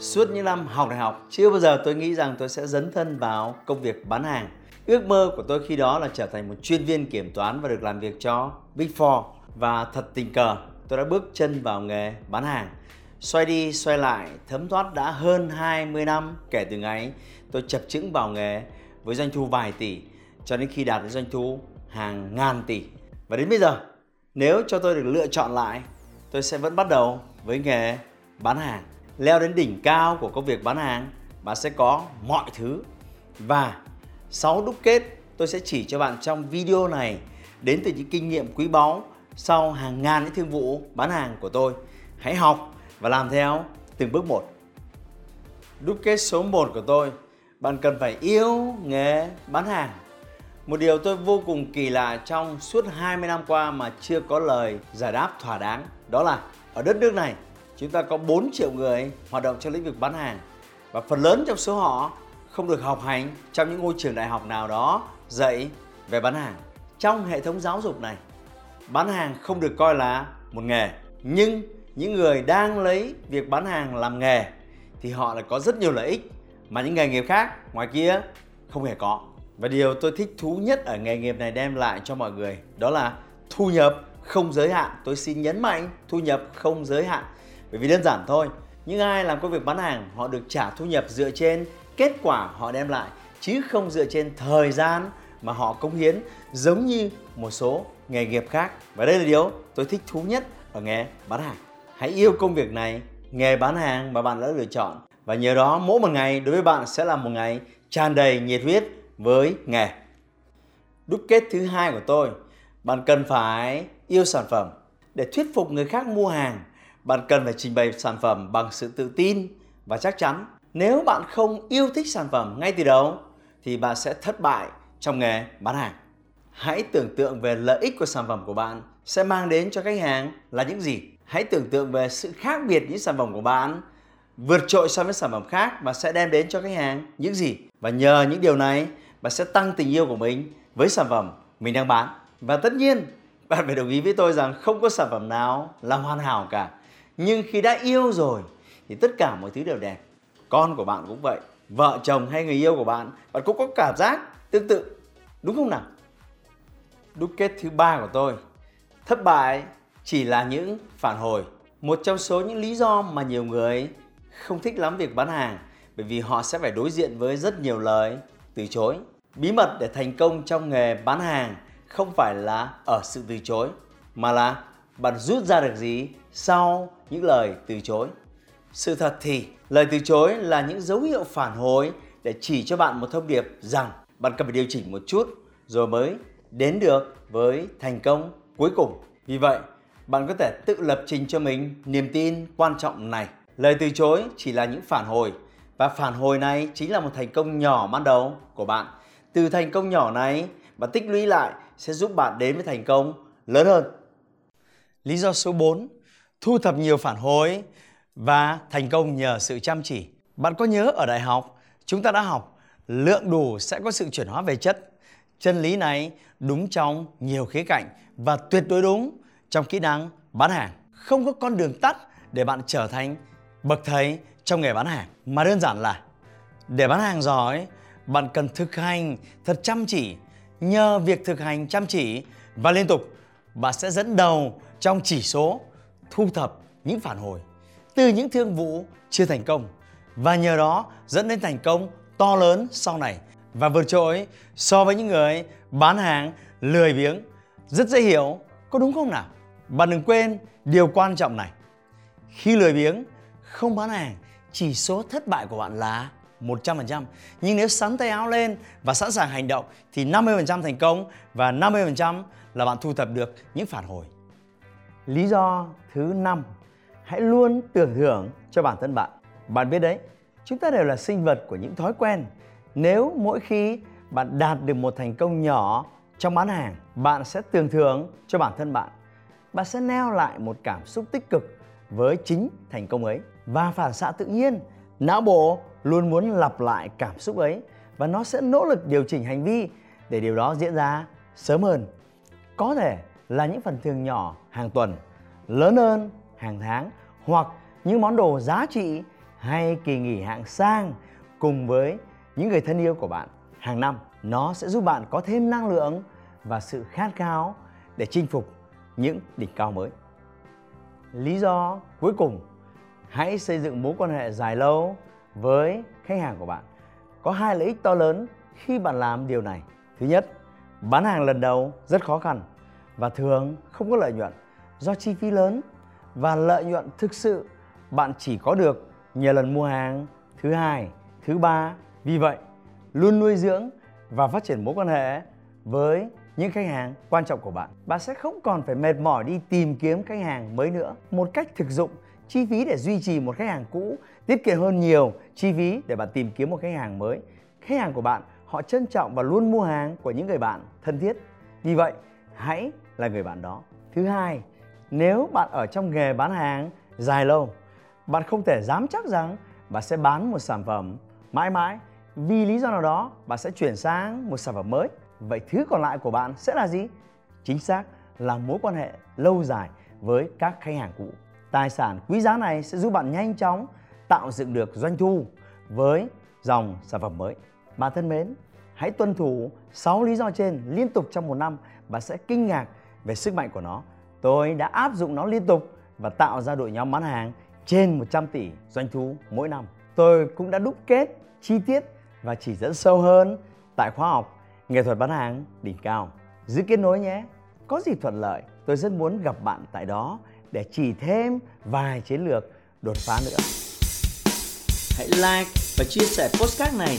suốt những năm học đại học, chưa bao giờ tôi nghĩ rằng tôi sẽ dấn thân vào công việc bán hàng. Ước mơ của tôi khi đó là trở thành một chuyên viên kiểm toán và được làm việc cho Big Four. Và thật tình cờ, tôi đã bước chân vào nghề bán hàng. Xoay đi xoay lại, thấm thoát đã hơn 20 năm kể từ ngày tôi chập chững vào nghề với doanh thu vài tỷ cho đến khi đạt đến doanh thu hàng ngàn tỷ. Và đến bây giờ, nếu cho tôi được lựa chọn lại, tôi sẽ vẫn bắt đầu với nghề bán hàng leo đến đỉnh cao của công việc bán hàng, bạn sẽ có mọi thứ. Và 6 đúc kết, tôi sẽ chỉ cho bạn trong video này đến từ những kinh nghiệm quý báu sau hàng ngàn những thương vụ bán hàng của tôi. Hãy học và làm theo từng bước một. Đúc kết số 1 của tôi, bạn cần phải yêu nghề bán hàng. Một điều tôi vô cùng kỳ lạ trong suốt 20 năm qua mà chưa có lời giải đáp thỏa đáng, đó là ở đất nước này chúng ta có 4 triệu người hoạt động trong lĩnh vực bán hàng và phần lớn trong số họ không được học hành trong những ngôi trường đại học nào đó dạy về bán hàng. Trong hệ thống giáo dục này, bán hàng không được coi là một nghề, nhưng những người đang lấy việc bán hàng làm nghề thì họ lại có rất nhiều lợi ích mà những nghề nghiệp khác ngoài kia không hề có. Và điều tôi thích thú nhất ở nghề nghiệp này đem lại cho mọi người đó là thu nhập không giới hạn. Tôi xin nhấn mạnh thu nhập không giới hạn bởi vì đơn giản thôi, những ai làm công việc bán hàng họ được trả thu nhập dựa trên kết quả họ đem lại chứ không dựa trên thời gian mà họ cống hiến giống như một số nghề nghiệp khác. Và đây là điều tôi thích thú nhất ở nghề bán hàng. Hãy yêu công việc này, nghề bán hàng mà bạn đã lựa chọn và nhờ đó mỗi một ngày đối với bạn sẽ là một ngày tràn đầy nhiệt huyết với nghề. Đúc kết thứ hai của tôi, bạn cần phải yêu sản phẩm để thuyết phục người khác mua hàng bạn cần phải trình bày sản phẩm bằng sự tự tin và chắc chắn. Nếu bạn không yêu thích sản phẩm ngay từ đầu thì bạn sẽ thất bại trong nghề bán hàng. Hãy tưởng tượng về lợi ích của sản phẩm của bạn sẽ mang đến cho khách hàng là những gì. Hãy tưởng tượng về sự khác biệt những sản phẩm của bạn vượt trội so với sản phẩm khác và sẽ đem đến cho khách hàng những gì. Và nhờ những điều này, bạn sẽ tăng tình yêu của mình với sản phẩm mình đang bán. Và tất nhiên, bạn phải đồng ý với tôi rằng không có sản phẩm nào là hoàn hảo cả nhưng khi đã yêu rồi, thì tất cả mọi thứ đều đẹp. Con của bạn cũng vậy, vợ chồng hay người yêu của bạn bạn cũng có cảm giác tương tự, đúng không nào? Đúc kết thứ ba của tôi, thất bại chỉ là những phản hồi, một trong số những lý do mà nhiều người không thích lắm việc bán hàng, bởi vì họ sẽ phải đối diện với rất nhiều lời từ chối. Bí mật để thành công trong nghề bán hàng không phải là ở sự từ chối, mà là bạn rút ra được gì sau những lời từ chối. Sự thật thì lời từ chối là những dấu hiệu phản hồi để chỉ cho bạn một thông điệp rằng bạn cần phải điều chỉnh một chút rồi mới đến được với thành công cuối cùng. Vì vậy, bạn có thể tự lập trình cho mình niềm tin quan trọng này. Lời từ chối chỉ là những phản hồi và phản hồi này chính là một thành công nhỏ ban đầu của bạn. Từ thành công nhỏ này, bạn tích lũy lại sẽ giúp bạn đến với thành công lớn hơn. Lý do số 4 thu thập nhiều phản hồi và thành công nhờ sự chăm chỉ. Bạn có nhớ ở đại học, chúng ta đã học lượng đủ sẽ có sự chuyển hóa về chất. Chân lý này đúng trong nhiều khía cạnh và tuyệt đối đúng trong kỹ năng bán hàng. Không có con đường tắt để bạn trở thành bậc thầy trong nghề bán hàng, mà đơn giản là để bán hàng giỏi, bạn cần thực hành thật chăm chỉ nhờ việc thực hành chăm chỉ và liên tục, bạn sẽ dẫn đầu trong chỉ số thu thập những phản hồi từ những thương vụ chưa thành công và nhờ đó dẫn đến thành công to lớn sau này và vượt trội so với những người bán hàng lười biếng, rất dễ hiểu, có đúng không nào bạn đừng quên điều quan trọng này khi lười biếng, không bán hàng, chỉ số thất bại của bạn là 100%. Nhưng nếu sắn tay áo lên và sẵn sàng hành động thì 50% thành công và 50% là bạn thu thập được những phản hồi. Lý do thứ năm, hãy luôn tưởng thưởng cho bản thân bạn. Bạn biết đấy, chúng ta đều là sinh vật của những thói quen. Nếu mỗi khi bạn đạt được một thành công nhỏ trong bán hàng, bạn sẽ tưởng thưởng cho bản thân bạn. Bạn sẽ neo lại một cảm xúc tích cực với chính thành công ấy và phản xạ tự nhiên, não bộ luôn muốn lặp lại cảm xúc ấy và nó sẽ nỗ lực điều chỉnh hành vi để điều đó diễn ra sớm hơn. Có thể là những phần thưởng nhỏ hàng tuần, lớn hơn hàng tháng hoặc những món đồ giá trị hay kỳ nghỉ hạng sang cùng với những người thân yêu của bạn hàng năm. Nó sẽ giúp bạn có thêm năng lượng và sự khát khao để chinh phục những đỉnh cao mới. Lý do cuối cùng, hãy xây dựng mối quan hệ dài lâu với khách hàng của bạn. Có hai lợi ích to lớn khi bạn làm điều này. Thứ nhất, bán hàng lần đầu rất khó khăn và thường không có lợi nhuận do chi phí lớn và lợi nhuận thực sự bạn chỉ có được nhờ lần mua hàng thứ hai, thứ ba. Vì vậy, luôn nuôi dưỡng và phát triển mối quan hệ với những khách hàng quan trọng của bạn. Bạn sẽ không còn phải mệt mỏi đi tìm kiếm khách hàng mới nữa. Một cách thực dụng, chi phí để duy trì một khách hàng cũ tiết kiệm hơn nhiều chi phí để bạn tìm kiếm một khách hàng mới. Khách hàng của bạn họ trân trọng và luôn mua hàng của những người bạn thân thiết. Vì vậy, hãy là người bạn đó. Thứ hai, nếu bạn ở trong nghề bán hàng dài lâu, bạn không thể dám chắc rằng bạn sẽ bán một sản phẩm mãi mãi vì lý do nào đó bạn sẽ chuyển sang một sản phẩm mới. Vậy thứ còn lại của bạn sẽ là gì? Chính xác là mối quan hệ lâu dài với các khách hàng cũ. Tài sản quý giá này sẽ giúp bạn nhanh chóng tạo dựng được doanh thu với dòng sản phẩm mới. Bạn thân mến, hãy tuân thủ 6 lý do trên liên tục trong một năm và sẽ kinh ngạc về sức mạnh của nó. Tôi đã áp dụng nó liên tục và tạo ra đội nhóm bán hàng trên 100 tỷ doanh thu mỗi năm. Tôi cũng đã đúc kết chi tiết và chỉ dẫn sâu hơn tại khóa học nghệ thuật bán hàng đỉnh cao. Giữ kết nối nhé. Có gì thuận lợi, tôi rất muốn gặp bạn tại đó để chỉ thêm vài chiến lược đột phá nữa. Hãy like và chia sẻ postcard này